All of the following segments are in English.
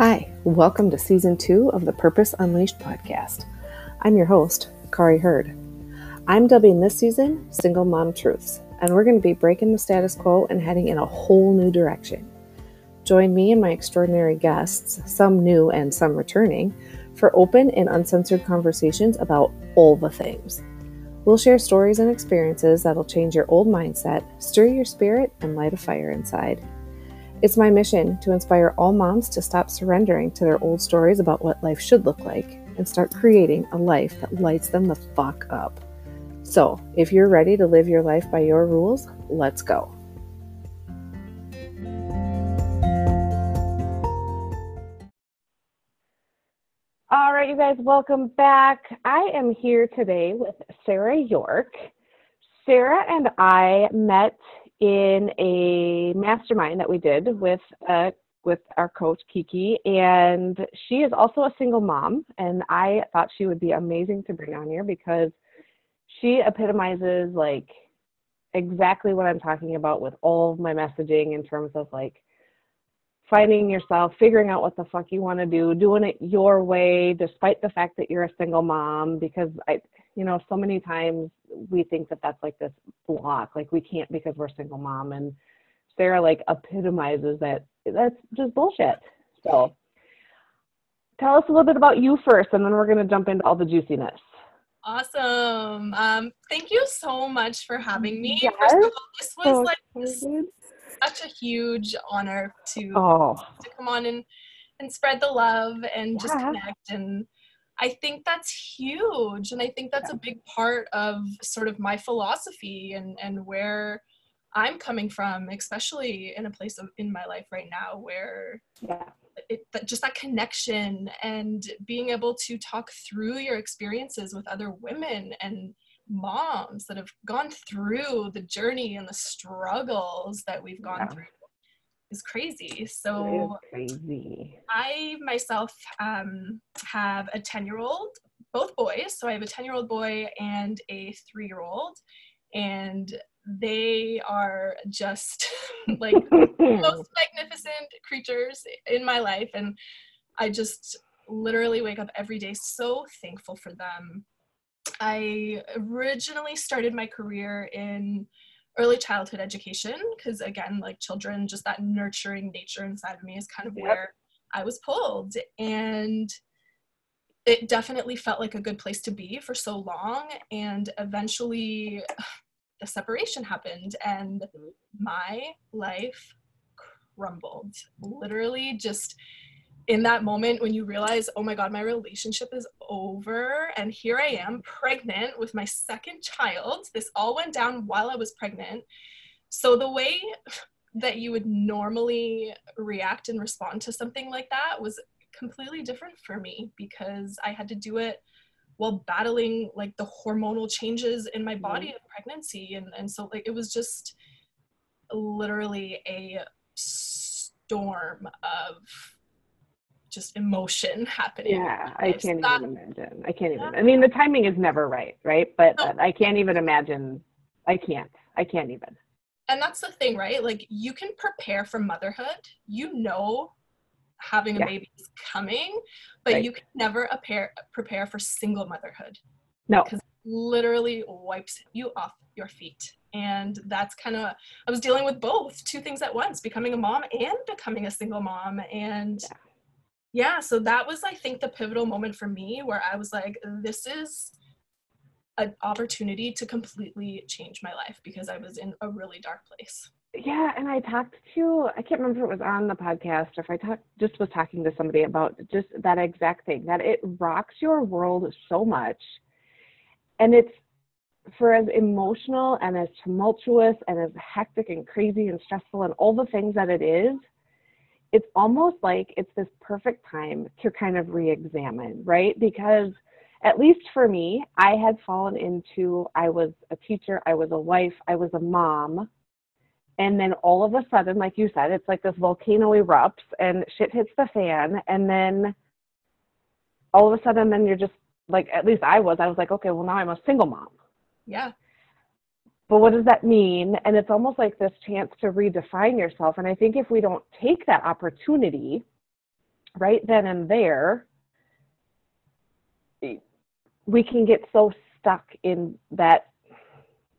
Hi, welcome to season two of the Purpose Unleashed podcast. I'm your host, Kari Hurd. I'm dubbing this season Single Mom Truths, and we're going to be breaking the status quo and heading in a whole new direction. Join me and my extraordinary guests, some new and some returning, for open and uncensored conversations about all the things. We'll share stories and experiences that'll change your old mindset, stir your spirit, and light a fire inside. It's my mission to inspire all moms to stop surrendering to their old stories about what life should look like and start creating a life that lights them the fuck up. So, if you're ready to live your life by your rules, let's go. All right, you guys, welcome back. I am here today with Sarah Yorke. Sarah and I met in a mastermind that we did with uh, with our coach Kiki, and she is also a single mom. And I thought she would be amazing to bring on here because she epitomizes like exactly what I'm talking about with all of my messaging in terms of like finding yourself, figuring out what the fuck you want to do, doing it your way, despite the fact that you're a single mom. Because I, you know, so many times we think that that's like this block, like we can't because we're single mom. And Sarah like epitomizes that that's just bullshit. So tell us a little bit about you first, and then we're going to jump into all the juiciness. Awesome. Um, thank you so much for having me. Yes. First of all, this was So like this. Such a huge honor to Oh, to come on and and spread the love and just connect. And I think that's huge. And I think that's a big part of sort of my philosophy and and where I'm coming from especially in a place of, in my life right now where yeah. it, that just that connection and being able to talk through your experiences with other women and moms that have gone through the journey and the struggles that we've gone Yeah. through is crazy. So is crazy. I myself um, have a 10 year old, both boys. So I have a 10 year old boy and a three year old. And they are just like most magnificent creatures in my life and i just literally wake up every day so thankful for them i originally started my career in early childhood education because again like children just that nurturing nature inside of me is kind of Yep. where i was pulled and it definitely felt like a good place to be for so long and eventually the separation happened and mm-hmm. my life crumbled literally just in that moment when you realize oh my god my relationship is over. And here i am pregnant with my second child. This all went down while i was pregnant. So the way that you would normally react and respond to something like that was completely different for me because i had to do it while battling like the hormonal changes in my body mm-hmm. of pregnancy. And, and so like it was just literally a storm of just emotion happening Yeah, I can't not- even imagine. I can't even. I mean, the timing is never right, right? But No. I can't even imagine. I can't. I can't even. and that's the thing right like you can prepare for motherhood you know having a Yeah. baby is coming but Right. you can never prepare prepare for single motherhood No. because literally wipes you off your feet and that's kind of i was dealing with both two things at once becoming a mom and becoming a single mom and Yeah. Yeah so that was i think the pivotal moment for me where i was like this is an opportunity to completely change my life because i was in a really dark place Yeah, and I talked to. I can't remember if it was on the podcast or if I talked just was talking to somebody about just that exact thing. That it rocks your world so much, and it's for as emotional and as tumultuous and as hectic and crazy and stressful and all the things that it is, it's almost like it's this perfect time to kind of re-examine, right? Because at least for me, I had fallen into I was a teacher, I was a wife, I was a mom. And then all of a sudden, like you said, it's like this volcano erupts and shit hits the fan. And then all of a sudden, then you're just like, at least I was, I was like, okay, well, now I'm a single mom. yeah but what does that mean? And it's almost like this chance to redefine yourself. And I think if we don't take that opportunity, right then and there, we can get so stuck in that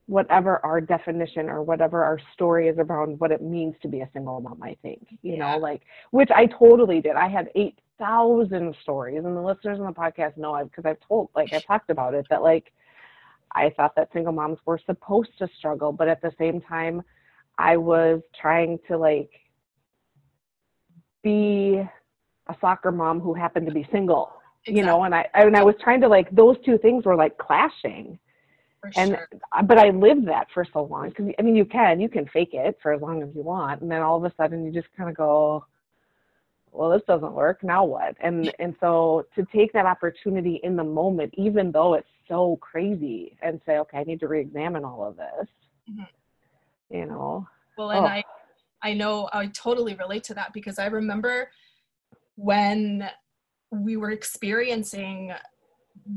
whatever our definition or whatever our story is around what it means to be a single mom, I think, you yeah. know, like, which I totally did. I had 8,000 stories, and the listeners on the podcast know I because I've told, like, I've talked about it that, like, I thought that single moms were supposed to struggle, but at the same time, I was trying to, like, be a soccer mom who happened to be single, exactly. you know, and I, and I was trying to, like, those two things were like clashing for and sure. but I lived that for so long because I mean you can you can fake it for as long as you want, and then all of a sudden you just kind of go, well this doesn't work now what? And and so to take that opportunity in the moment, even though it's so crazy, and say okay I need to reexamine all of this, mm-hmm. you know. Well, and oh. I I know I totally relate to that because I remember when we were experiencing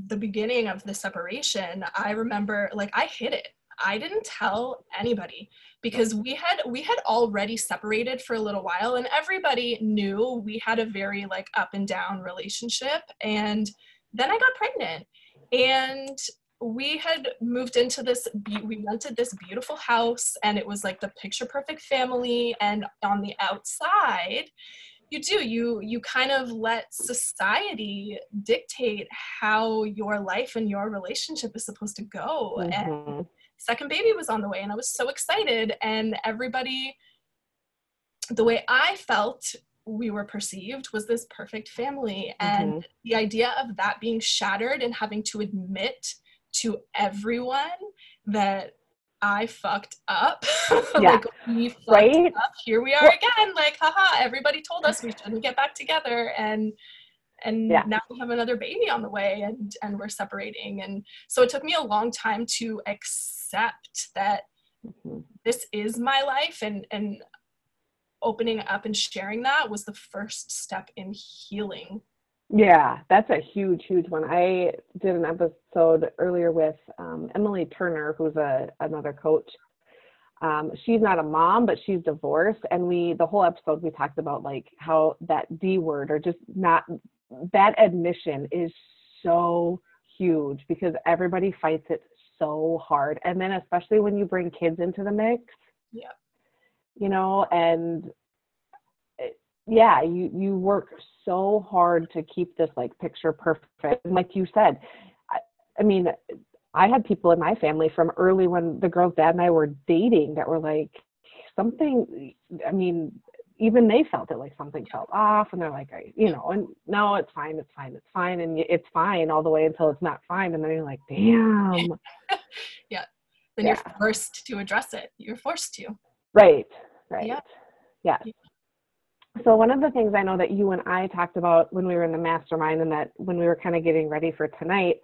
the beginning of the separation, I remember like I hid it. I didn't tell anybody because we had we had already separated for a little while and everybody knew we had a very like up and down relationship. And then I got pregnant and we had moved into this we rented this beautiful house and it was like the picture perfect family. And on the outside you do you you kind of let society dictate how your life and your relationship is supposed to go. Mm-hmm. and second baby was on the way and i was so excited and everybody the way i felt we were perceived was this perfect family and mm-hmm. the idea of that being shattered and having to admit to everyone that I fucked up. Yeah. like we fucked right? up. Here we are again. Like, haha, everybody told us we shouldn't get back together and and yeah. now we have another baby on the way and and we're separating. And so it took me a long time to accept that mm-hmm. this is my life and and opening up and sharing that was the first step in healing yeah, that's a huge, huge one. I did an episode earlier with um, Emily Turner, who's a another coach. Um, she's not a mom, but she's divorced, and we the whole episode we talked about like how that D word or just not that admission is so huge because everybody fights it so hard, and then especially when you bring kids into the mix. Yeah. You know, and eh, yeah you you work so hard to keep this like picture perfect and like you said I, I mean i had people in my family from early when the girl's dad and i were dating that were like something i mean even they felt it like something felt off and they're like you know and no it's fine it's fine it's fine and it's fine all the way until it's not fine and then you're like damn. Yeah. Then yeah. you're forced to address it. You're forced to. Right. Right. Yeah. yeah. So one of the things I know that you and I talked about when we were in the mastermind and that when we were kind of getting ready for tonight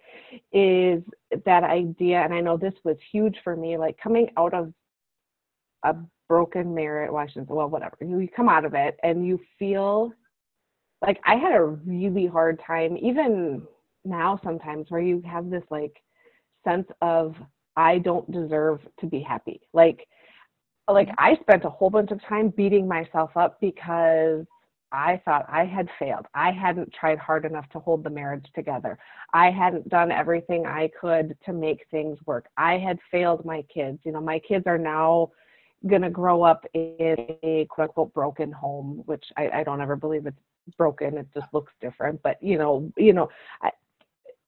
is that idea and I know this was huge for me like coming out of a broken marriage well, well whatever you, you come out of it and you feel like I had a really hard time even now sometimes where you have this like sense of I don't deserve to be happy like like mm-hmm. I spent a whole bunch of time beating myself up because I thought I had failed. I hadn't tried hard enough to hold the marriage together. I hadn't done everything I could to make things work. I had failed my kids. You know, my kids are now going to grow up in a quote unquote broken home, which I, I don't ever believe it's broken. It just looks different. But, you know, you know, I,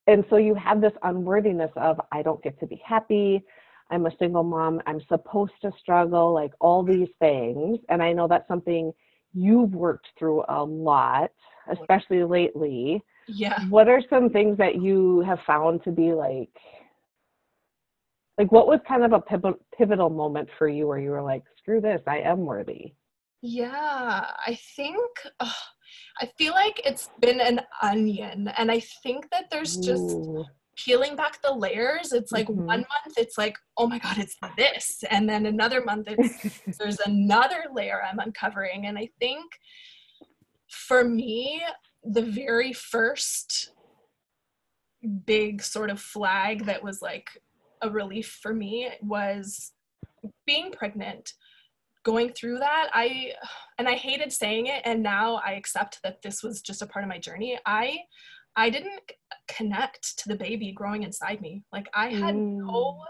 and so you have this unworthiness of I don't get to be happy. I'm a single mom. I'm supposed to struggle, like all these things. And I know that's something you've worked through a lot, especially lately. Yeah. What are some things that you have found to be like, like what was kind of a pivotal moment for you where you were like, screw this, I am worthy? Yeah, I think oh, I feel like it's been an onion, and I think that there's just Ooh peeling back the layers it's like mm-hmm. one month it's like oh my god it's this and then another month it's there's another layer i'm uncovering and i think for me the very first big sort of flag that was like a relief for me was being pregnant going through that, I and I hated saying it and now I accept that this was just a part of my journey. I I didn't connect to the baby growing inside me. Like I had mm. no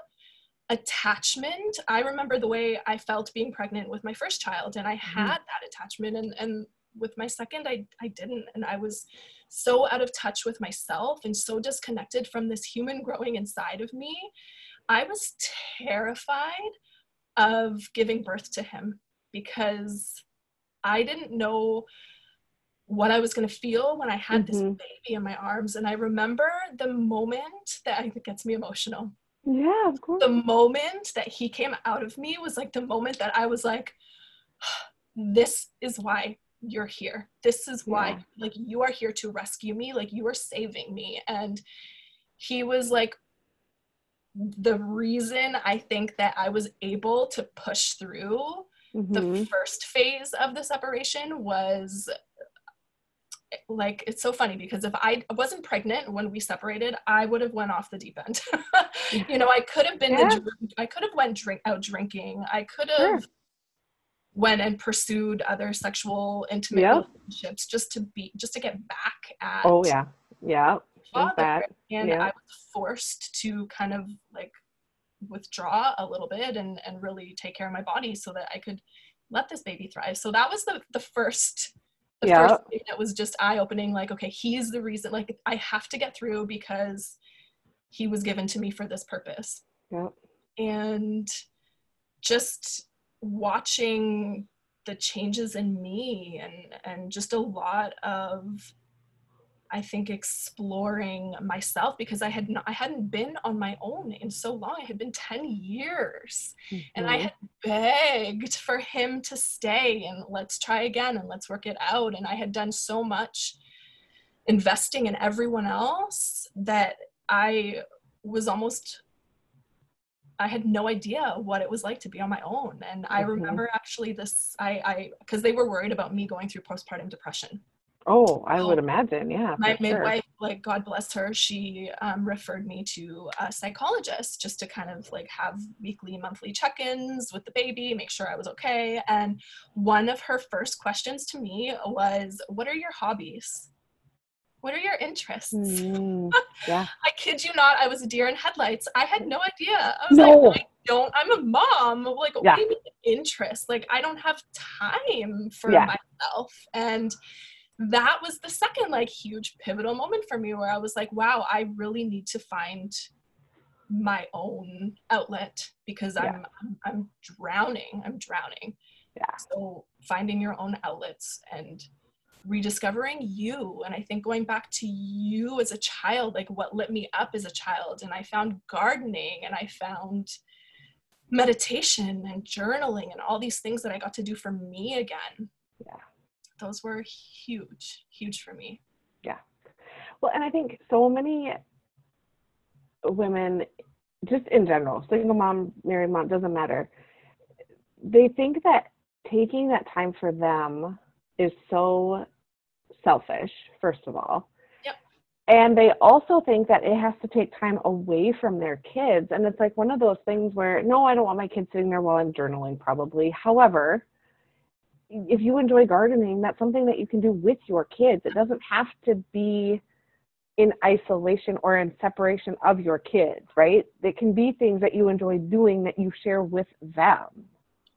attachment. I remember the way I felt being pregnant with my first child and I mm-hmm. had mm. that attachment and and with my second I I didn't and I was so out of touch with myself and so disconnected from this human growing inside of me. I was terrified of giving birth to him because I didn't know what I was going to feel when I had mm-hmm. this baby in my arms. And I remember the moment that I think gets me emotional. Yeah, of course. The moment that he came out of me was like the moment that I was like, this is why you're here. This is why, yeah. like, you are here to rescue me. Like, you are saving me. And he was like, the reason I think that I was able to push through mm-hmm. the first phase of the separation was like it's so funny because if I wasn't pregnant when we separated, I would have went off the deep end. you know, I could have been yeah. the I could have went drink out drinking. I could have sure. Went and pursued other sexual intimate yep. relationships just to be just to get back at Oh yeah. Yeah. Father. And yeah. I was forced to kind of like withdraw a little bit and and really take care of my body so that I could let this baby thrive. So that was the the first the yeah. first thing that was just eye opening like okay he's the reason like i have to get through because he was given to me for this purpose yeah. and just watching the changes in me and and just a lot of I think exploring myself because I had not, I hadn't been on my own in so long. I had been 10 years mm-hmm. and I mm-hmm. had begged for him to stay and let's try again and let's work it out. And I had done so much investing in everyone else that I was almost I had no idea what it was like to be on my own. And I mm-hmm. remember actually this I I because they were worried about me going through postpartum depression. Oh, I would imagine, yeah. My midwife, sure. like God bless her, she um, referred me to a psychologist just to kind of like have weekly, monthly check-ins with the baby, make sure I was okay. And one of her first questions to me was, "What are your hobbies? What are your interests?" Mm, yeah. I kid you not, I was a deer in headlights. I had no idea. I was no. like, I don't. I'm a mom. Like, yeah. what do you mean interest? Like, I don't have time for yeah. myself and that was the second like huge pivotal moment for me where I was like, wow, I really need to find my own outlet because yeah. I'm, I'm I'm drowning. I'm drowning. Yeah. So finding your own outlets and rediscovering you and i think going back to you as a child like what lit me up as a child and i found gardening and i found meditation and journaling and all these things that i got to do for me again yeah those were huge, huge for me. Yeah. Well, and I think so many women, just in general, single mom, married mom, doesn't matter. They think that taking that time for them is so selfish, first of all. Yep. And they also think that it has to take time away from their kids. And it's like one of those things where, no, I don't want my kids sitting there while I'm journaling, probably. However, if you enjoy gardening, that's something that you can do with your kids. It doesn't have to be in isolation or in separation of your kids, right? It can be things that you enjoy doing that you share with them.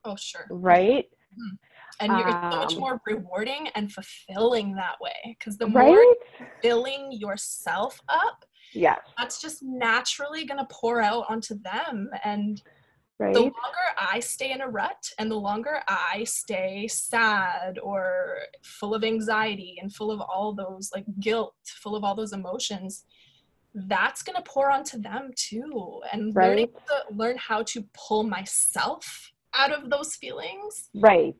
Oh, sure. Right? Mm-hmm. And you're um, so much um, more rewarding and fulfilling that way because the more right? filling yourself up, yes, that's just naturally going to pour out onto them. And Right. The longer I stay in a rut and the longer I stay sad or full of anxiety and full of all those like guilt, full of all those emotions, that's going to pour onto them too. And right. learning to learn how to pull myself out of those feelings. Right.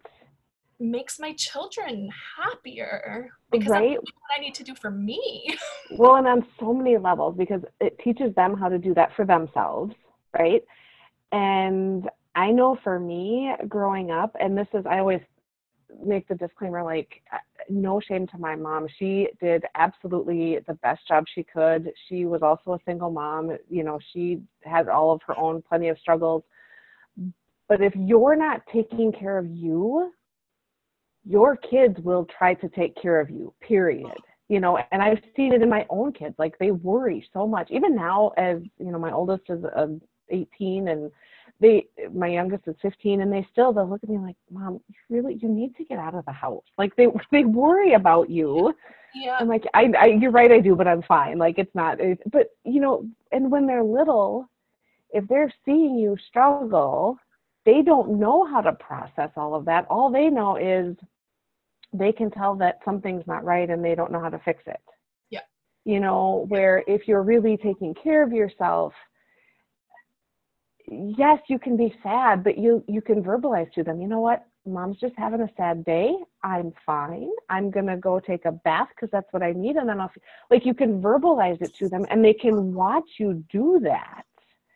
Makes my children happier because right. what I need to do for me. well, and on so many levels because it teaches them how to do that for themselves, right? And I know for me growing up, and this is, I always make the disclaimer like, no shame to my mom. She did absolutely the best job she could. She was also a single mom. You know, she had all of her own plenty of struggles. But if you're not taking care of you, your kids will try to take care of you, period. You know, and I've seen it in my own kids. Like they worry so much. Even now, as you know, my oldest is uh, 18 and they my youngest is 15 and they still they'll look at me like mom you really you need to get out of the house like they they worry about you Yeah. i'm like I, I you're right i do but i'm fine like it's not it, but you know and when they're little if they're seeing you struggle they don't know how to process all of that all they know is they can tell that something's not right and they don't know how to fix it Yeah. you know where if you're really taking care of yourself yes you can be sad but you you can verbalize to them you know what mom's just having a sad day i'm fine i'm going to go take a bath because that's what i need and then i'll f-" like you can verbalize it to them and they can watch you do that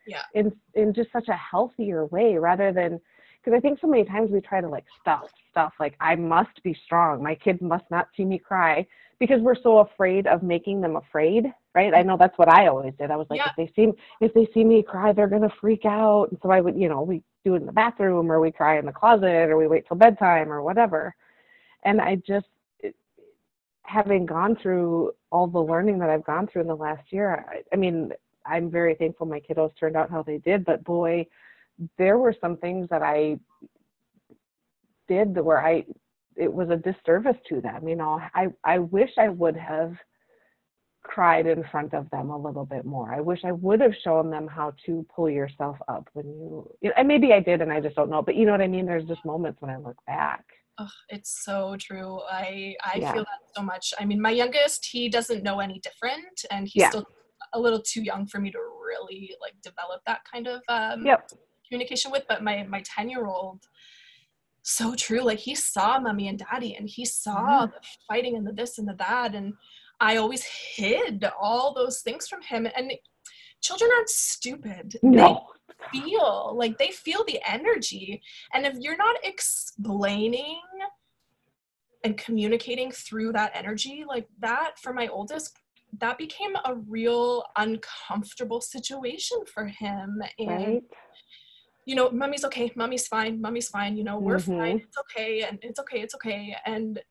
Yeah. in in just such a healthier way rather than because i think so many times we try to like stuff stuff like i must be strong. My kids must not see me cry because we're so afraid of making them afraid right? I know that's what i always did. I was like Yeah. if they see if they see me cry they're going to freak out. And so i would you know we do it in the bathroom or we cry in the closet or we wait till bedtime or whatever. And i just having gone through all the learning that i've gone through in the last year i, I mean i'm very thankful my kiddos turned out how they did but boy there were some things that i did where i it was a disservice to them you know i i wish i would have cried in front of them a little bit more. I wish I would have shown them how to pull yourself up when you, you know, and maybe I did and I just don't know, but you know what I mean? There's just moments when I look back. Ugh, it's so true. I I Yeah. feel that so much. I mean, my youngest, he doesn't know any different, and he's Yeah. still a little too young for me to really like develop that kind of um, Yep. Communication with. But my my ten year old, so true. Like he saw mommy and daddy, and he saw Yeah. the fighting and the this and the that, and I always hid all those things from him. And children aren't stupid. They No. feel like they feel the energy and if you're not explaining and communicating through that energy like that for my oldest that became a real uncomfortable situation for him and Right? You know mommy's okay mommy's fine mommy's fine you know we're Mhm. fine it's okay and it's okay it's okay and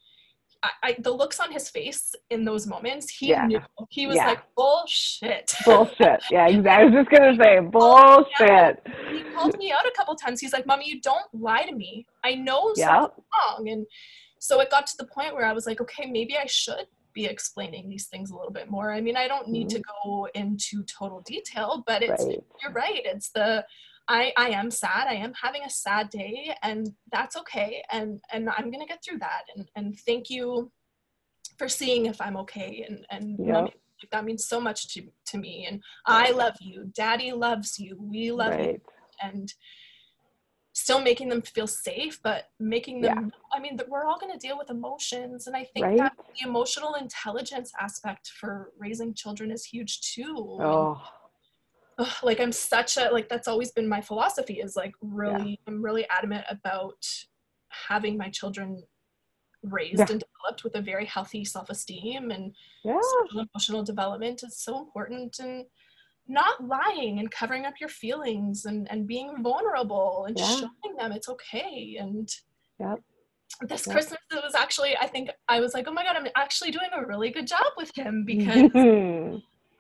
I, I the looks on his face in those moments he Yeah. knew he was Yeah. like bullshit Bullshit. Yeah, exactly. I was just going to say bullshit. he called me out a couple times. He's like, "Mommy, you don't lie to me. I know Yeah. something's wrong." And so it got to the point where I was like, "Okay, maybe I should be explaining these things a little bit more." I mean, I don't need to go into total detail, but it's Right. you're right. It's the I I am sad. I am having a sad day, and that's okay. And and I'm gonna get through that. And and thank you for seeing if I'm okay. And and Yep. that means so much to to me. And I love you. Daddy loves you. We love you and still making them feel safe but making them yeah. i mean we're all going to deal with emotions and i think Right. that the emotional intelligence aspect for raising children is huge too And, Oh, ugh, like i'm such a like that's always been my philosophy is like really i'm really adamant about having my children raised Yeah. and developed with a very healthy self-esteem and yeah. emotional development is so important and not lying and covering up your feelings and, and being vulnerable and Yeah. showing them it's okay and Yep. this Yep. christmas it was actually i think i was like oh my god i'm actually doing a really good job with him because.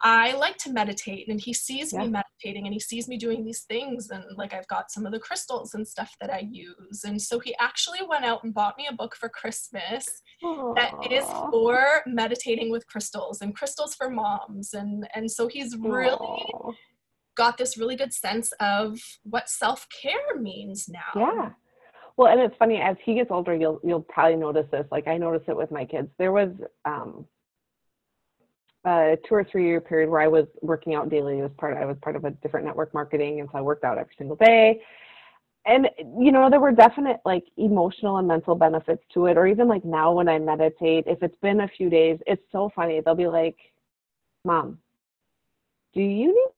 I like to meditate and he sees me meditating and he sees me doing these things and like I've got some of the crystals and stuff that I use. And so he actually went out and bought me a book for Christmas that is for meditating with crystals and crystals for moms and and so he's really Aw. got this really good sense of what self-care means now. Yeah. Well, and it's funny as he gets older, you'll you'll probably notice this. Like I notice it with my kids. There was um, a two or three year period where I was working out daily. Was part. I was part of a different network marketing, and so I worked out every single day. And you know, there were definite like emotional and mental benefits to it. Or even like now when I meditate, if it's been a few days, it's so funny. They'll be like, "Mom, do you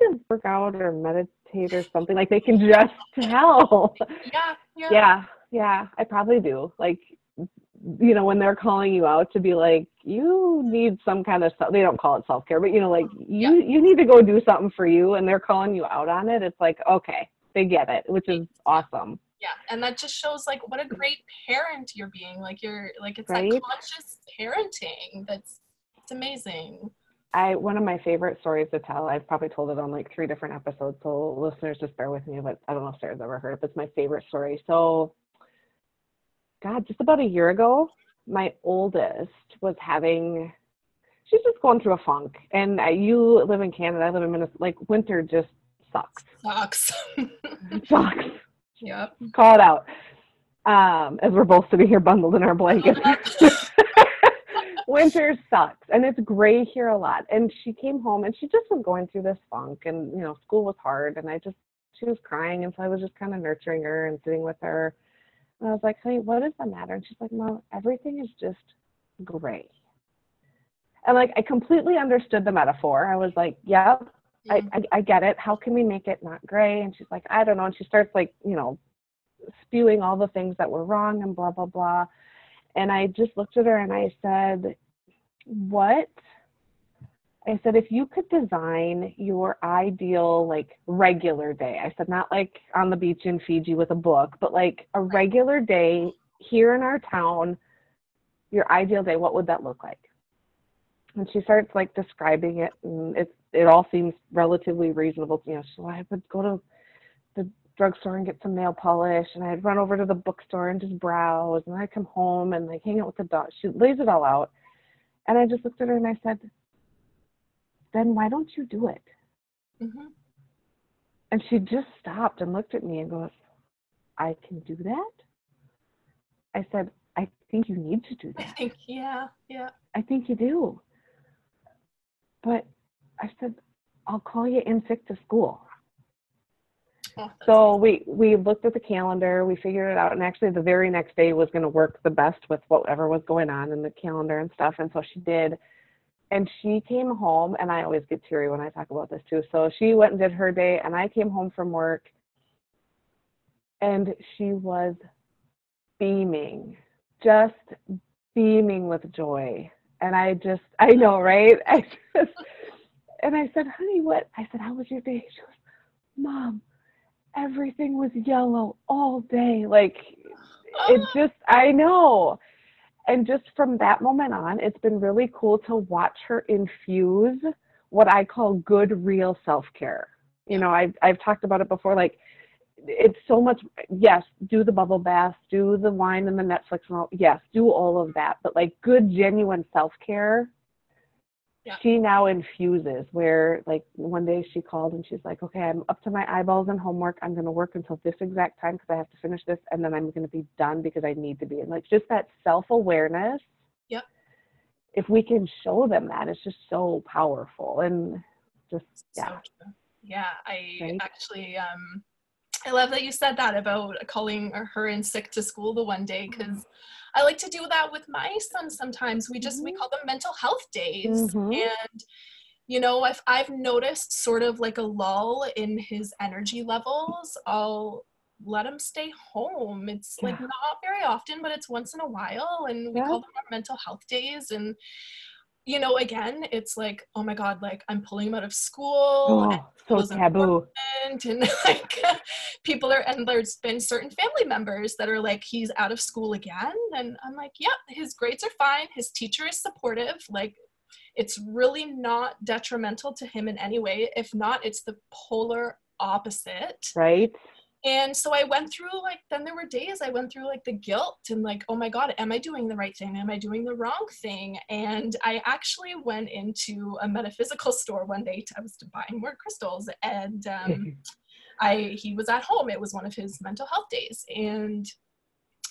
need to work out or meditate or something?" Like they can just tell. Yeah, yeah. yeah yeah i probably do like you know when they're calling you out to be like you need some kind of self they don't call it self-care but you know like you you need to go do something for you and they're calling you out on it it's like okay they get it, which is awesome. Yeah, and that just shows like what a great parent you're being. Like you're like it's Right? that conscious parenting. That's it's amazing. I one of my favorite stories to tell. I've probably told it on like three different episodes, so listeners just bear with me. But I don't know if Sarah's ever heard it. But it's my favorite story. So, God, just about a year ago, my oldest was having. She's just going through a funk, and I, you live in Canada. I live in Minnesota. Like winter just sucks. Sucks. sucks. yep. Call it out. Um, as we're both sitting here bundled in our blankets. winter sucks and it's gray here a lot and she came home and she just was going through this funk and you know school was hard and i just she was crying and so i was just kind of nurturing her and sitting with her and i was like honey what is the matter? And she's like mom everything is just gray. And like i completely understood the metaphor. I was like yeah I. I i get it. How can we make it not gray? And she's like i don't know. And she starts like you know spewing all the things that were wrong and blah blah blah. And I just looked at her and I said, What? I said, if you could design your ideal, like, regular day, I said, not like on the beach in Fiji with a book, but like a regular day here in our town, your ideal day, what would that look like? And she starts like describing it, and it it all seems relatively reasonable. You know, so I would go to the drugstore and get some nail polish and I'd run over to the bookstore and just browse and I'd come home and like hang out with the dog. She lays it all out. And I just looked at her and I said, Then why don't you do it? Mhm. And she just stopped and looked at me and goes, I can do that? I said, I think you need to do that. I think yeah, yeah. I think you do. But I said, I'll call you in sick to school. Oh, So we we looked at the calendar, we figured it out, and actually the very next day was going to work the best with whatever was going on in the calendar and stuff. And so she did, and she came home, and I always get teary when I talk about this too. So she went and did her day, and I came home from work, and she was beaming, just beaming with joy. And I just, I know, right? I just, and I said, honey, what? I said, how was your day? She goes, mom, everything was yellow all day. Like, it just, I know. And just from that moment on, it's been really cool to watch her infuse what I call good, real self care. You know, I've, I've talked about it before. Like, it's so much, yes, do the bubble bath, do the wine and the Netflix and all, yes, do all of that. But like, good, genuine self care, Yeah. she now infuses where like one day she called and she's like okay i'm up to my eyeballs in homework i'm going to work until this exact time because i have to finish this and then i'm going to be done because i need to be and like just that self-awareness Yep. if we can show them that it's just so powerful and just yeah true. Yeah, I Right? actually um I love that you said that about calling her in sick to school the one day Mm-hmm. because I like to do that with my son sometimes. We just we Mhm. call them mental health days. Mhm. And you know, if I've noticed sort of like a lull in his energy levels, I'll let him stay home. It's like Yeah. not very often, but it's once in a while. And we Yeah. call them our mental health days. And you know, again, it's like, oh my God, like I'm pulling him out of school oh so taboo. and like people are and there's been certain family members that are like he's out of school again and i'm like yep his grades are fine his teacher is supportive like it's really not detrimental to him in any way. If not it's the polar opposite. Right and so I went through like then there were days I went through like the guilt and like oh my god am I doing the right thing? Am I doing the wrong thing? And I actually went into a metaphysical store one day I was buying more crystals and um, I he was at home. It was one of his mental health days. And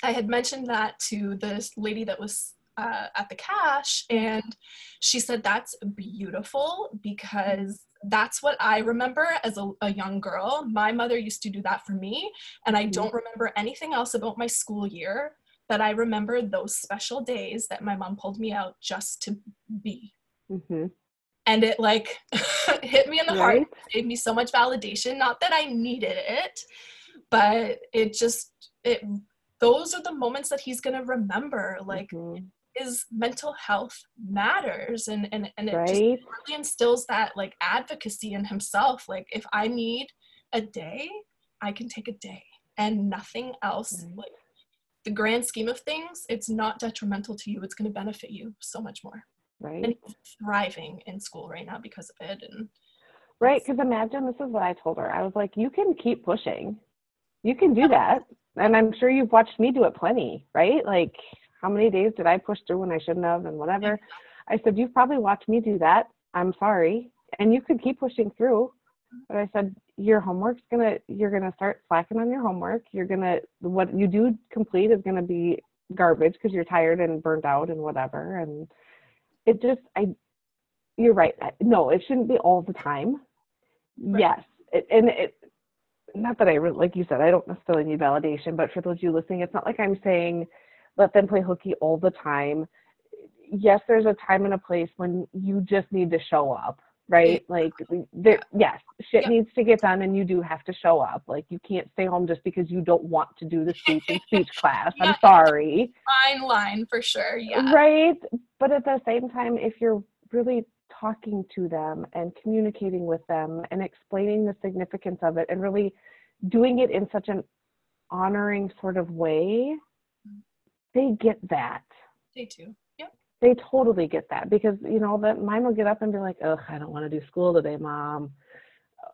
I had mentioned that to this lady that was uh, at the cash and she said that's beautiful because that's what I remember as a, a young girl. My mother used to do that for me, and I don't remember anything else about my school year. But I remember those special days that my mom pulled me out just to be. hmm And it like hit me in the heart, gave me so much validation. Not that I needed it, but it just, it, those are the moments that he's gonna remember. Like Mhm. His mental health matters and, and, and it just really instills that like advocacy in himself like if i need a day I can take a day and nothing else. Right. Like the grand scheme of things, it's not detrimental to you. It's going to benefit you so much more. right And thriving in school right now because of it. And Right, because imagine this is what I told her. I was like, you can keep pushing. You can do that. And I'm sure you've watched me do it plenty, right? Like, how many days did I push through when I shouldn't have and whatever? I said, you've probably watched me do that. I'm sorry. And you could keep pushing through. But I said, your homework's gonna, you're gonna start slacking on your homework. You're gonna, what you do complete is gonna be garbage because you're tired and burnt out and whatever. And it just, I, you're right. No, it shouldn't be all the time. Right. Yes, it, and it. Not that I like you said, I don't necessarily need validation, but for those of you listening, it's not like I'm saying let them play hooky all the time. Yes, there's a time and a place when you just need to show up, right? Like, there, yes, shit Yeah. needs to get done, and you do have to show up. Like, you can't stay home just because you don't want to do the speech and speech class. I'm sorry fine line for sure. Yeah. right but at the same time if you're really talking to them and communicating with them and explaining the significance of it and really doing it in such an honoring sort of way they get that. They two. Yep. they totally get that because you know that mine will get up and be like ugh i don't want to do school today mom.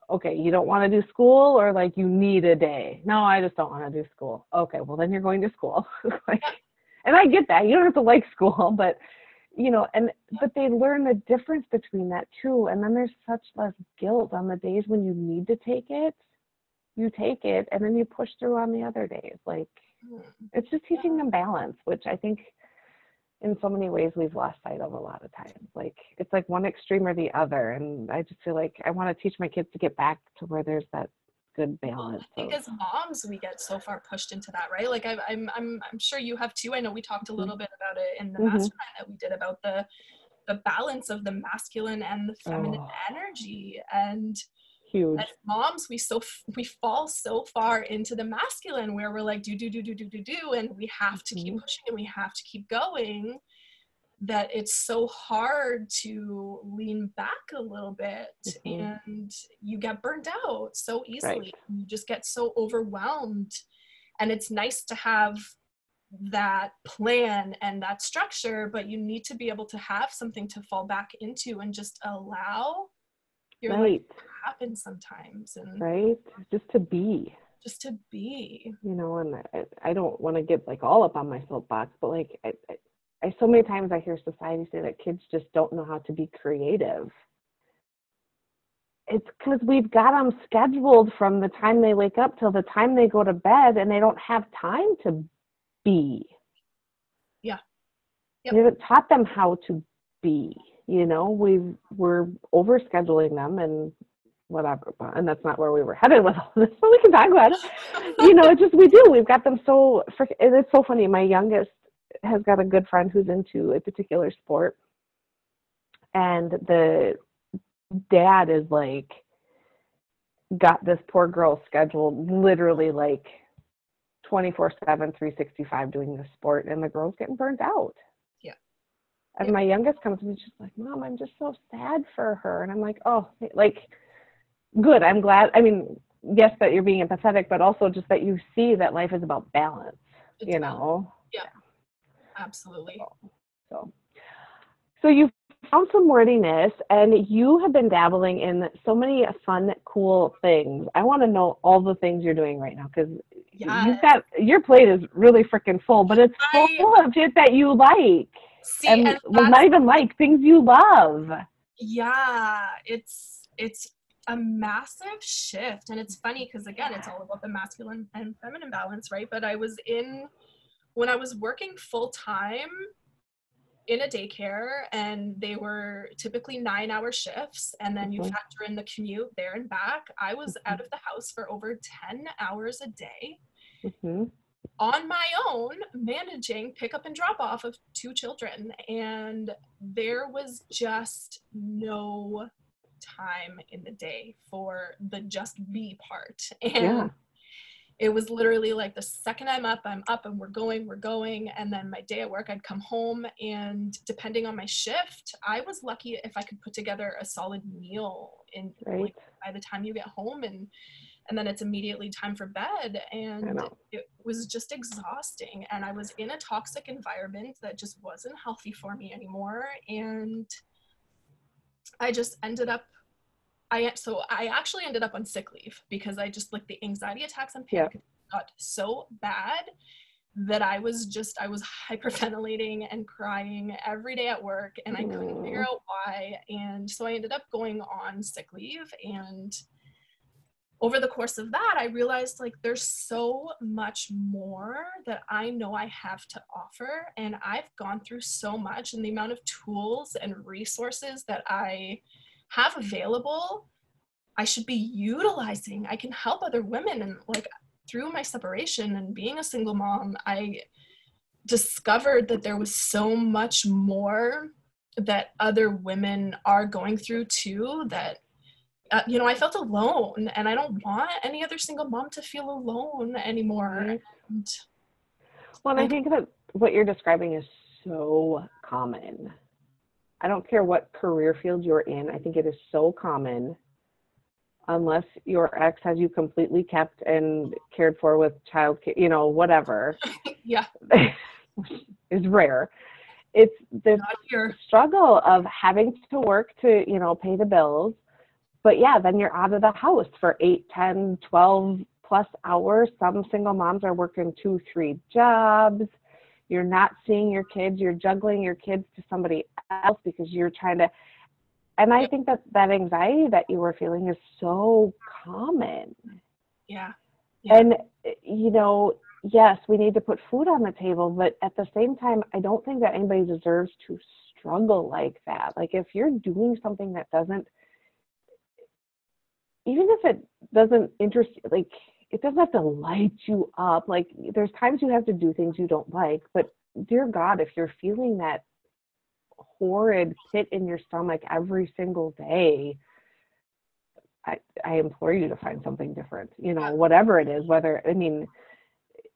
Okay you don't want to do school or like you need a day? No i just don't want to do school. Okay well then you're going to school. Like and i get that. You don't have to like school but you know and but they learn the difference between that too and then there's such less guilt on the days when you need to take it. You take it and then you push through on the other days like. It's just teaching them balance which i think in so many ways we've lost sight of a lot of times like it's like one extreme or the other and i just feel like i want to teach my kids to get back to where there's that good balance I think as moms, we get so far pushed into that, right? Like I, I'm, I'm, I'm sure you have too. I know we talked a Mhm. little bit about it in the Mhm. mastermind that we did about the, the balance of the masculine and the feminine Oh. energy. And huge as moms, we so f- we fall so far into the masculine where we're like do do do do do do do, and we have to keep Mhm. pushing and we have to keep going. That it's so hard to lean back a little bit, Mhm. and you get burned out so easily. You just get so overwhelmed, and it's nice to have that plan and that structure, but you need to be able to have something to fall back into and just allow your life right happen sometimes and right just to be just to be. you know and i, I don't want to get like all up on my soapbox but like I, I, I so many times i hear society say that kids just don't know how to be creative it's because we've got them scheduled from the time they wake up till the time they go to bed and they don't have time to be Yeah. Yep. we haven't taught them how to be you know we've we're over scheduling them and whatever and that's not where we were headed with all this but we can talk about it you know, it's just we do. We've got them so. and It's so funny. My youngest has got a good friend who's into a particular sport, and the dad is like got this poor girl scheduled literally like 24 7 365 doing this sport and the girl's getting burnt out. And my youngest comes to me she's like mom i'm just so sad for her. And i'm like oh like good i'm glad i mean yes that you're being empathetic but also just that you see that life is about balance It's you about- know? Yeah, Absolutely. so so. You've found some wordiness and you have been dabbling in so many fun cool things. I want to know all the things you're doing right now because Yeah. you've got your plate is really freaking full but it's I- full of shit that you like See, and, and well, not even like things you love. Yeah, it's it's a massive shift, and it's funny because again, it's all about the masculine and feminine balance, right? But I was in when I was working full time in a daycare and they were typically nine hour shifts and then you Mhm. factor in the commute there and back i was out of the house for over 10 hours a day. Hmm on my own managing pick up and drop off of two children. And there was just no time in the day for the just be part. And Yeah. it was literally like the second i'm up i'm up and we're going we're going. And then my day at work i'd come home and depending on my shift i was lucky if i could put together a solid meal in right. like by the time you get home and and then it's immediately time for bed and it was just exhausting and i was in a toxic environment that just wasn't healthy for me anymore and i just ended up i so i actually ended up on sick leave because i just like the anxiety attacks and panic yeah. got so bad that I was just I was hyperventilating and crying every day at work and I couldn't figure out why and so I ended up going on sick leave and over the course of that, I realized like there's so much more that I know I have to offer. And I've gone through so much, and the amount of tools and resources that I have available, I should be utilizing. I can help other women. And like through my separation and being a single mom, I discovered that there was so much more that other women are going through too that uh, you know, I felt alone, and I don't want any other single mom to feel alone anymore. And, well, and I think that what you're describing is so common. I don't care what career field you're in. I think it is so common, unless your ex has you completely kept and cared for with child, care, you know, whatever. yeah, is rare. It's the struggle of having to work to, you know, pay the bills but yeah, then you're out of the house for 8, 10, 12 plus hours. Some single moms are working two, three jobs. You're not seeing your kids. You're juggling your kids to somebody else because you're trying to. And I think that that anxiety that you were feeling is so common. Yeah. yeah. And, you know, yes, we need to put food on the table, but at the same time, I don't think that anybody deserves to struggle like that. Like, if you're doing something that doesn't even if it doesn't interest like it doesn't have to light you up like there's times you have to do things you don't like but dear god if you're feeling that horrid pit in your stomach every single day I, I implore you to find something different you know whatever it is whether i mean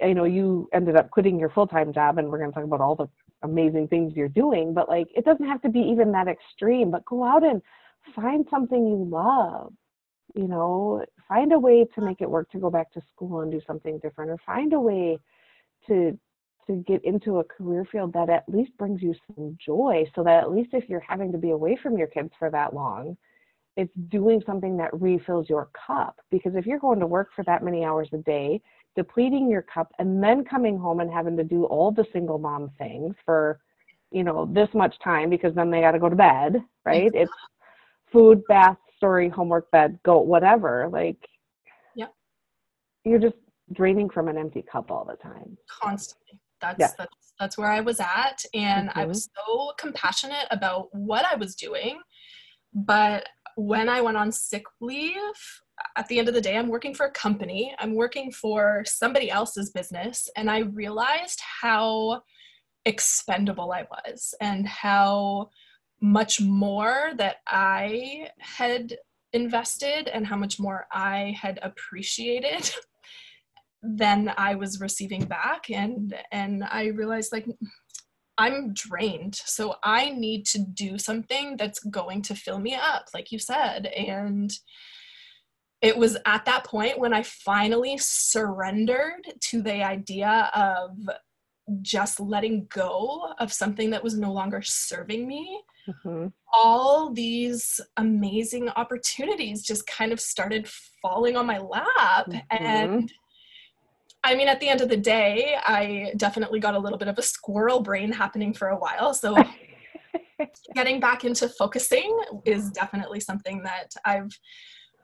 i know you ended up quitting your full-time job and we're going to talk about all the amazing things you're doing but like it doesn't have to be even that extreme but go out and find something you love you know, find a way to make it work to go back to school and do something different, or find a way to to get into a career field that at least brings you some joy so that at least if you're having to be away from your kids for that long it's doing something that refills your cup. Because if you're going to work for that many hours a day depleting your cup and then coming home and having to do all the single mom things for you know this much time because then they got to go to bed right? It's food bath story, homework, bed, go, whatever. Like, yeah, you're just draining from an empty cup all the time. Constantly. That's yeah. that's that's where I was at, and mm-hmm. I was so compassionate about what I was doing, but when I went on sick leave, at the end of the day, I'm working for a company. I'm working for somebody else's business, and I realized how expendable I was and how much more that I had invested and how much more I had appreciated than I was receiving back. And and I realized like I'm drained. So I need to do something that's going to fill me up like you said. And it was at that point when I finally surrendered to the idea of just letting go of something that was no longer serving me mm-hmm. all these amazing opportunities just kind of started falling on my lap. Mm-hmm. And I mean, at the end of the day, I definitely got a little bit of a squirrel brain happening for a while. So getting back into focusing is definitely something that I've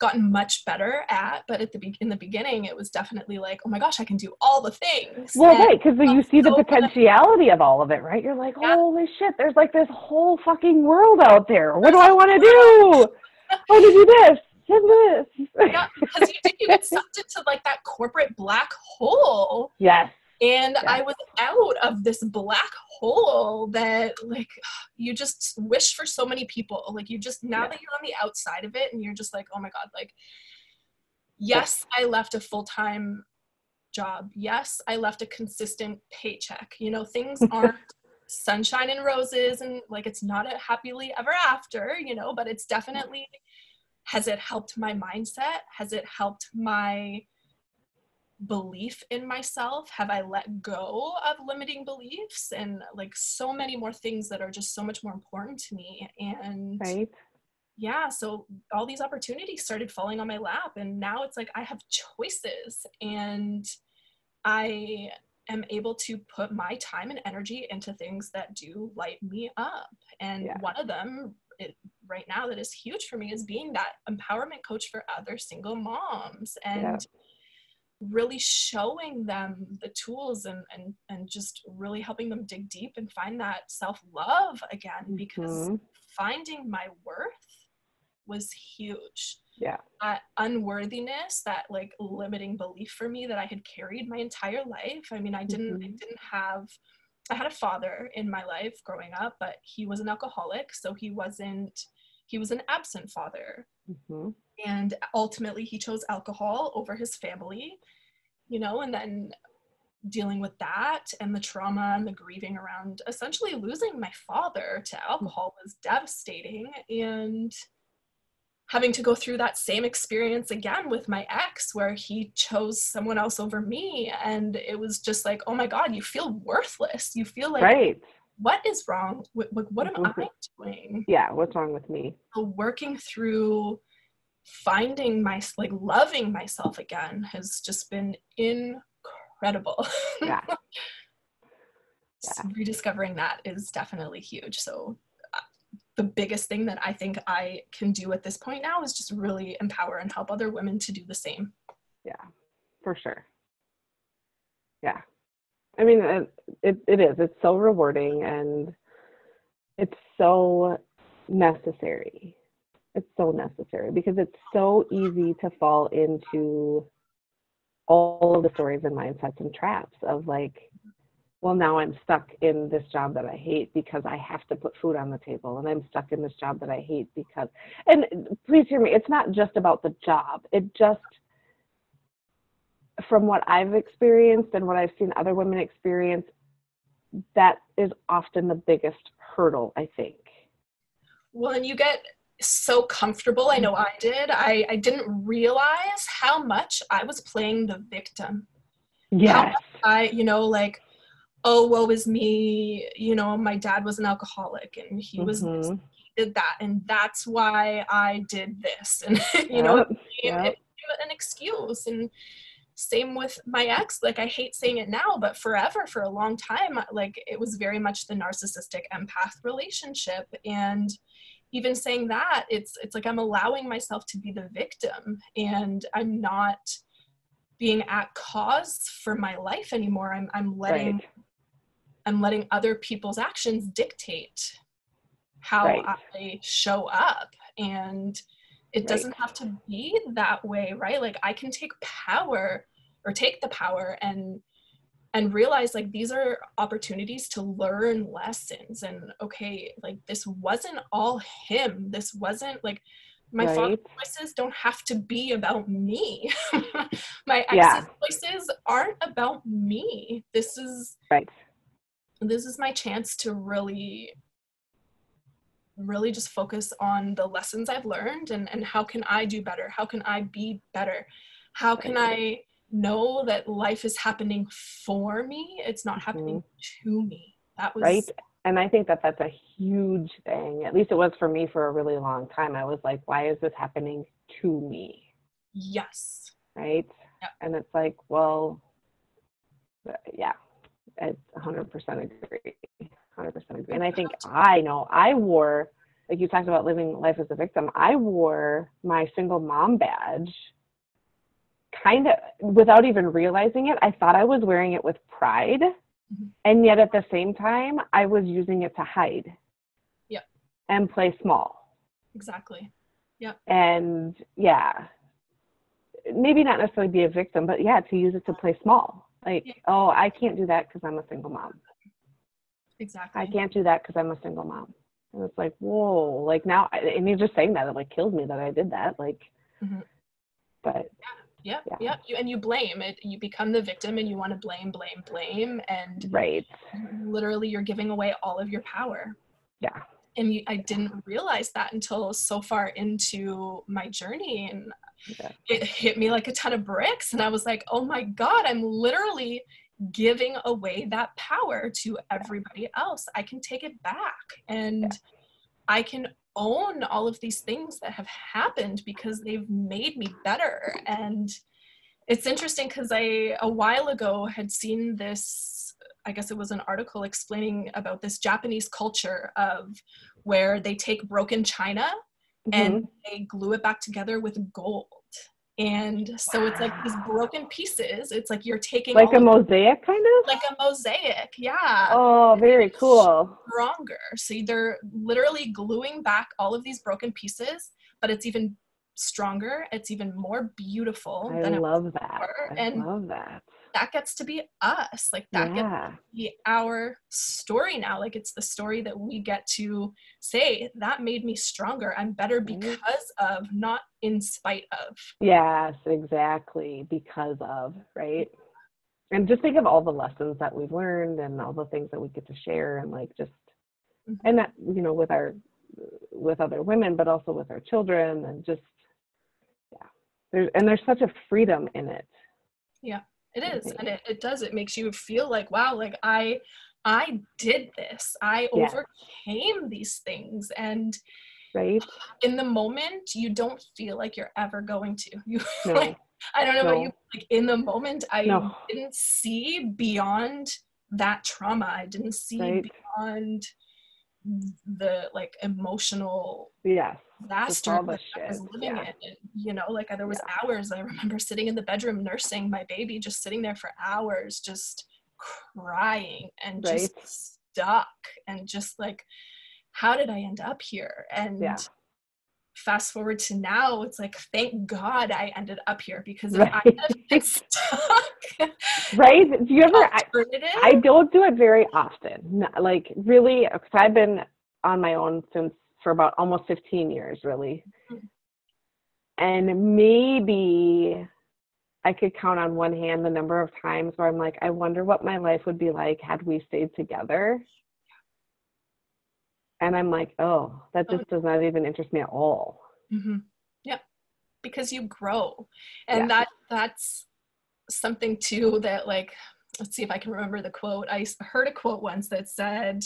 gotten much better at but at the be- in the beginning it was definitely like oh my gosh i can do all the things. Well and right because you see so the potentiality of all of it right? You're like yeah. holy shit there's like this whole fucking world out there. What do i want to do? I want to do this this. Yeah, because you, you get sucked into like that corporate black hole. Yes and yeah. i was out of this black hole that like you just wish for so many people. Like you just now yeah. that you're on the outside of it and you're just like oh my god like yes i left a full-time job. Yes i left a consistent paycheck. You know things aren't sunshine and roses and like it's not a happily ever after you know but it's definitely has it helped my mindset? Has it helped my belief in myself? Have i let go of limiting beliefs and like so many more things that are just so much more important to me? And right. yeah so all these opportunities started falling on my lap and now it's like i have choices and i am able to put my time and energy into things that do light me up. And Yeah. one of them it, right now that is huge for me is being that empowerment coach for other single moms. And Yeah. Really showing them the tools and, and and just really helping them dig deep and find that self-love again because Mhm. finding my worth was huge. Yeah. That unworthiness that like limiting belief for me that i had carried my entire life. I mean i didn't i Mhm. didn't have i had a father in my life growing up but he was an alcoholic so he wasn't he was an absent father. Hmm and ultimately he chose alcohol over his family you know and then dealing with that and the trauma and the grieving around essentially losing my father to alcohol was devastating and having to go through that same experience again with my ex where he chose someone else over me. And it was just like oh my god you feel worthless. You feel like right. what is wrong? What, what, am i doing? Yeah what's wrong with me? So working through finding my like loving myself again has just been incredible. Yeah. So rediscovering that is definitely huge. So uh, the biggest thing that i think i can do at this point now is just really empower and help other women to do the same. Yeah for sure. Yeah. I mean it, it, it is. It's so rewarding and it's so necessary it's so necessary because it's so easy to fall into all the stories and mindsets and traps of like well now i'm stuck in this job that i hate because i have to put food on the table and i'm stuck in this job that i hate because and please hear me it's not just about the job it just from what I've experienced and what I've seen other women experience, that is often the biggest hurdle, I think. well and you get so comfortable i know i did i, I didn't realize how much i was playing the victim Yes. I, you know, like, oh, woe is me. You know, my dad was an alcoholic and he was this, Mhm. he did that, and that's why I did this. And you know, it became- yep. it became an excuse. And same with my ex. Like, I hate saying it now, but forever, for a long time, like it was very much the narcissistic empath relationship. And even saying that, it's it's like I'm allowing myself to be the victim, and I'm not being at cause for my life anymore. I'm I'm letting Right. I'm letting other people's actions dictate how Right. I show up. And it Right. doesn't have to be that way, right? Like I can take power or take the power and and realize like these are opportunities to learn lessons and okay like this wasn't all him this wasn't like my father's Right. choices don't have to be about me my ex's Yeah. choices aren't about me this is Right. this is my chance to really really just focus on the lessons i've learned and and how can i do better how can i be better how can i know that life is happening for me it's not happening to me that was Mm-hmm. Right. And I think that that's a huge thing. At least it was for me for a really long time. I was like, why is this happening to me? yes Right. Yep. And it's like, well, uh, yeah, I 100% agree. 100% agree. And I think I know I wore, like you talked about living life as a victim, I wore my single mom badge kind of without even realizing it. I thought I was wearing it with pride. Mhm. And yet at the same time, I was using it to hide. Yep. And play small. exactly Yeah. And yeah, maybe not necessarily be a victim, but yeah, to use it to play small. Like, Yeah. oh, I can't do that because I'm a single mom. exactly I can't do that because I'm a single mom. And it's like, whoa, like now, and you're just saying that, it like killed me that I did that. Like, Mhm. but Yep, Yeah. yep. You, and you blame it. You become the victim, and you want to blame, blame, blame, and right. literally, you're giving away all of your power. Yeah. and I didn't realize that until so far into my journey and yeah. it hit me like a ton of bricks and I was like, "Oh my god, I'm literally giving away that power to everybody else. I can take it back and yeah. I can own all of these things that have happened because they've made me better and it's interesting because I a while ago had seen this I guess it was an article explaining about this Japanese culture of where they take broken china mm-hmm. and they glue it back together with gold and so it's like these broken pieces. It's like you're taking like a mosaic kind of? Like a mosaic yeah. Oh very cool. stronger. So they're literally gluing back all of these broken pieces but it's even stronger. It's even more beautiful i love that. i and love that that gets to be us like that yeah. gets to be our story now like it's the story that we get to say that made me stronger. I'm better because of not in spite of. Yes exactly because of right? And just think of all the lessons that we've learned and all the things that we get to share and like just mm-hmm. and that you know with our with other women but also with our children and just yeah there's and there's such a freedom in it. Yeah it is and it, it does it makes you feel like wow like i i did this i yeah. overcame these things and right in the moment you don't feel like you're ever going to you no. like i don't know no. about you like in the moment i no. didn't see beyond that trauma i didn't see right. beyond the like emotional yes disaster that I was living yeah. in. You know, like there was yeah. hours I remember sitting in the bedroom nursing my baby, just sitting there for hours, just crying and right. just stuck and just like, how did I end up here? And yeah. fast forward to now, it's like, thank God I ended up here because right. I been stuck. right? Do you ever? I, I don't do it very often. Like really, because I've been on my own since for about almost 15 years, really. And maybe I could count on one hand the number of times where I'm like, I wonder what my life would be like had we stayed together. And I'm like, oh, that just does not even interest me at all. Mm-hmm. Yeah, because you grow, and yeah. that that's something too that like. Let's see if I can remember the quote. I heard a quote once that said,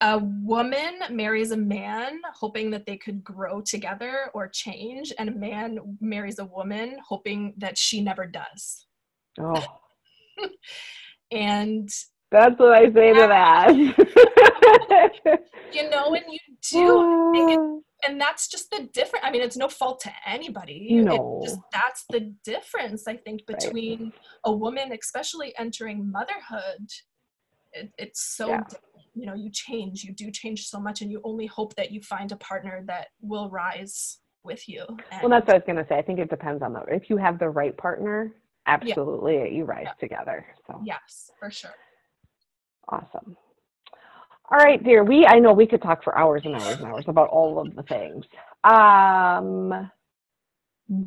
a woman marries a man hoping that they could grow together or change, and a man marries a woman hoping that she never does. Oh. and that's what I say to that. you know, and you do. It, oh. and that's just the difference. I mean, it's no fault to anybody. No. Just, that's the difference, I think, between right. a woman, especially entering motherhood. It, it's so yeah you know you change you do change so much and you only hope that you find a partner that will rise with you. And well that's what i was going to say. I think it depends on the if you have the right partner absolutely yeah. you rise yeah. together so. Yes for sure. Awesome. All right dear we i know we could talk for hours and hours and hours about all of the things. Um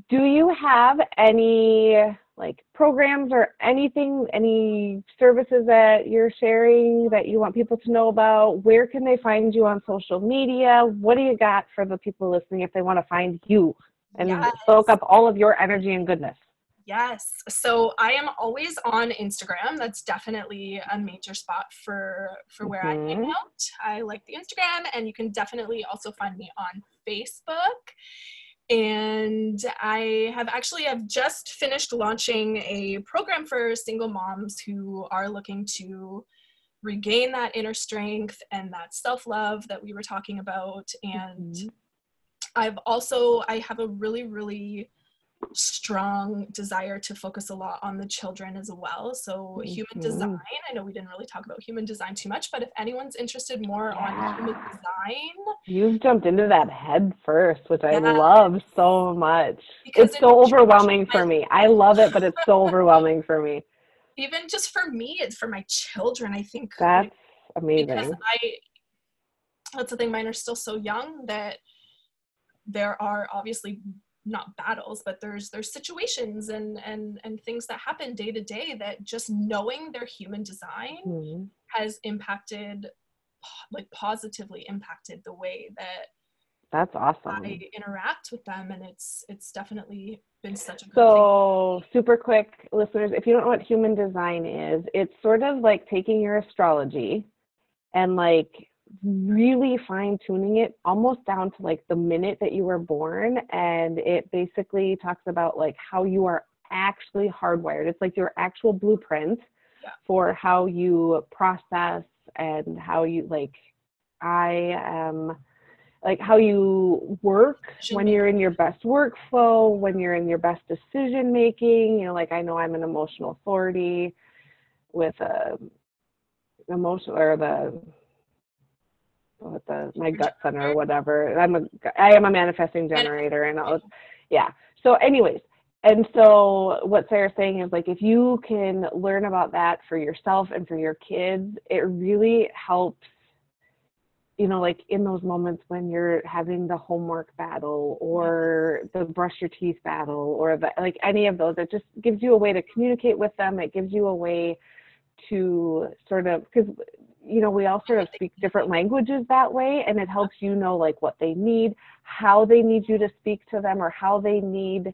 do you have any like programs or anything, any services that you're sharing that you want people to know about? Where can they find you on social media? What do you got for the people listening if they want to find you and yes. soak up all of your energy and goodness? Yes. So I am always on Instagram. That's definitely a major spot for for where mm-hmm. I hang mm-hmm. out. I like the Instagram and you can definitely also find me on Facebook and i have actually i've just finished launching a program for single moms who are looking to regain that inner strength and that self-love that we were talking about and mm-hmm. i've also i have a really really strong desire to focus a lot on the children as well. So mm-hmm. human design, I know we didn't really talk about human design too much, but if anyone's interested more yeah. on human design. You've jumped into that head first, which yeah. I love so much. Because it's so overwhelming for me. I love it, but it's so overwhelming for me. Even just for me, it's for my children, I think. That's amazing. Because I that's the thing, mine are still so young that there are obviously not battles but there's there's situations and and and things that happen day to day that just knowing their human design mm-hmm. has impacted like positively impacted the way that that's awesome. I interact with them, and it's it's definitely been such a good so thing. super quick listeners. If you don't know what human design is, it's sort of like taking your astrology and like really fine tuning it almost down to like the minute that you were born, and it basically talks about like how you are actually hardwired. It's like your actual blueprint yeah. for how you process and how you like. I am like how you work when you're in your best workflow, when you're in your best decision making. You know, like I know I'm an emotional authority with um, a emotional or the what the my gut center or whatever. I'm a I am a manifesting generator and I'll, yeah. So anyways, and so what Sarah's saying is like if you can learn about that for yourself and for your kids, it really helps you know, like in those moments when you're having the homework battle or the brush your teeth battle or the, like any of those, it just gives you a way to communicate with them. It gives you a way to sort of, because, you know, we all sort of speak different languages that way, and it helps you know like what they need, how they need you to speak to them, or how they need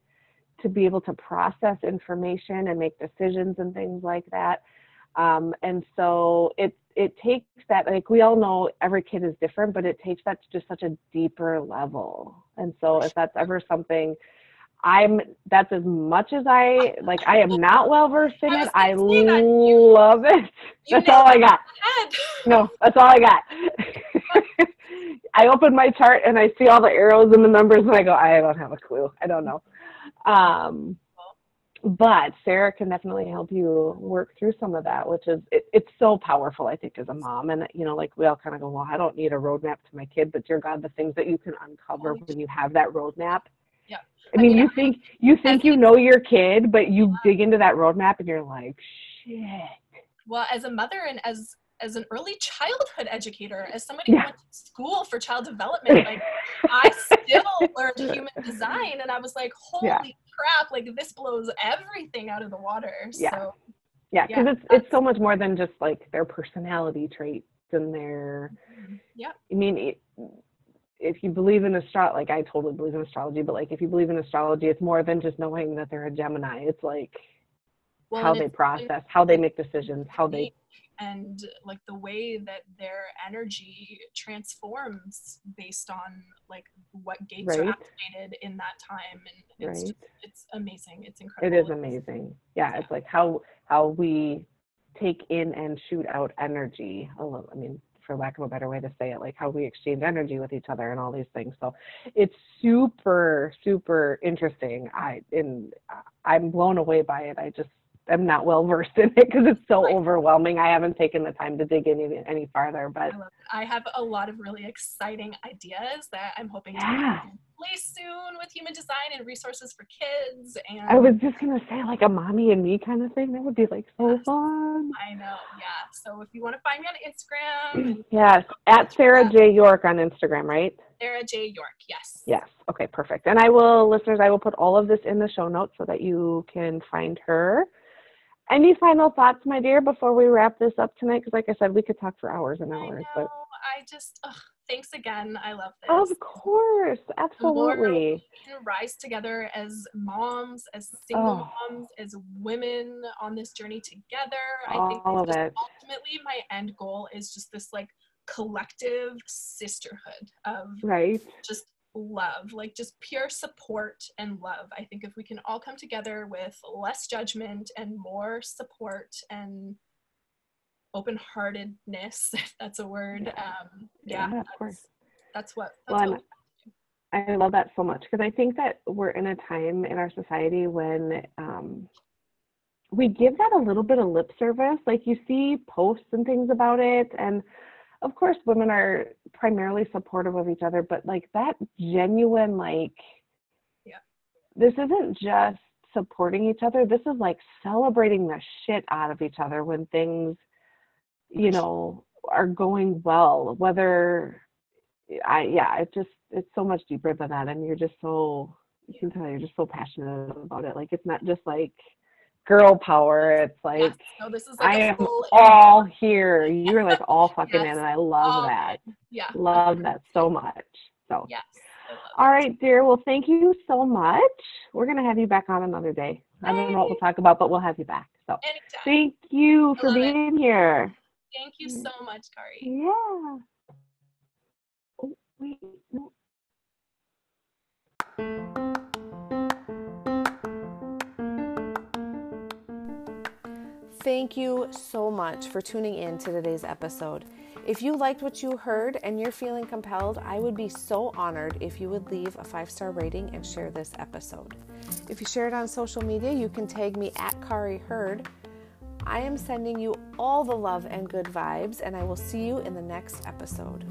to be able to process information and make decisions and things like that. Um, and so it it takes that like we all know every kid is different, but it takes that to just such a deeper level. And so if that's ever something I'm that's as much as I like I am not well versed in it. I love it. That's all I got. No, that's all I got. I open my chart and I see all the arrows and the numbers and I go, I don't have a clue. I don't know. Um, but Sarah can definitely help you work through some of that, which is it, it's so powerful, I think, as a mom. And you know, like we all kind of go, well, I don't need a roadmap to my kid, but dear God, the things that you can uncover when you have that roadmap. Yeah. I mean, you think you think you know your kid, but you dig into that roadmap and you're like, shit. Well, as a mother and as as an early childhood educator, as somebody yeah. who went to school for child development, like I still learned human design, and I was like, holy yeah crap, like this blows everything out of the water. Yeah. So, yeah, because yeah, it's it's so much more than just like their personality traits and their. Mm-hmm. Yeah. I mean, it, if you believe in astrology, like I totally believe in astrology, but like if you believe in astrology, it's more than just knowing that they're a Gemini. It's like well, how they process, how they make decisions, how they and like the way that their energy transforms based on like what gates right. are activated in that time and it's right. just, it's amazing it's incredible it is amazing yeah, yeah, it's like how how we take in and shoot out energy i mean for lack of a better way to say it like how we exchange energy with each other and all these things. So it's super super interesting. I and i'm blown away by it. I just am not well versed in it because it's so overwhelming. I haven't taken the time to dig any any farther. But I, I have a lot of really exciting ideas that I'm hoping yeah. to place soon with human design and resources for kids. And I was just gonna say like a mommy and me kind of thing. That would be like so yes, fun. I know. Yeah. So if you want to find me on Instagram. yes, at Sarah J Yorke on Instagram, right? Sarah J Yorke. Yes. Yes. Okay. Perfect. And I will, listeners, I will put all of this in the show notes so that you can find her. Any final thoughts, my dear, before we wrap this up tonight? Because, like I said, we could talk for hours and hours. I. But I just, ugh, thanks again. I love this. Of course, absolutely. we can rise together as moms, as single oh. moms, as women on this journey together. All I think of it. ultimately my end goal is just this like collective sisterhood of right just love, like just pure support and love. I think if we can all come together with less judgment and more support and open heartedness, if that's a word, um, yeah, yeah of course. That's what. That's well, what I love that so much because I think that we're in a time in our society when um, we give that a little bit of lip service. Like you see posts and things about it, and of course women are primarily supportive of each other but like that genuine like yeah. this isn't just supporting each other this is like celebrating the shit out of each other when things you know are going well whether i yeah it just it's so much deeper than that and you're just so you can tell you're just so passionate about it like it's not just like girl power. It's like yes. no, this is like I am all here. You're like all fucking Yes. in, and I love All that. yeah. Love that so much. So, Yes. All right, dear. Well, thank you so much. We're gonna have you back on another day. I don't know what we'll talk about, but we'll have you back. So, Anytime. thank you I for love it. being here. Thank you so much, Kari. Yeah. Oh, wait. No. Thank you so much for tuning in to today's episode. If you liked what you heard and you're feeling compelled, I would be so honored if you would leave a five star rating and share this episode. If you share it on social media, you can tag me at Kari Heard. I am sending you all the love and good vibes, and I will see you in the next episode.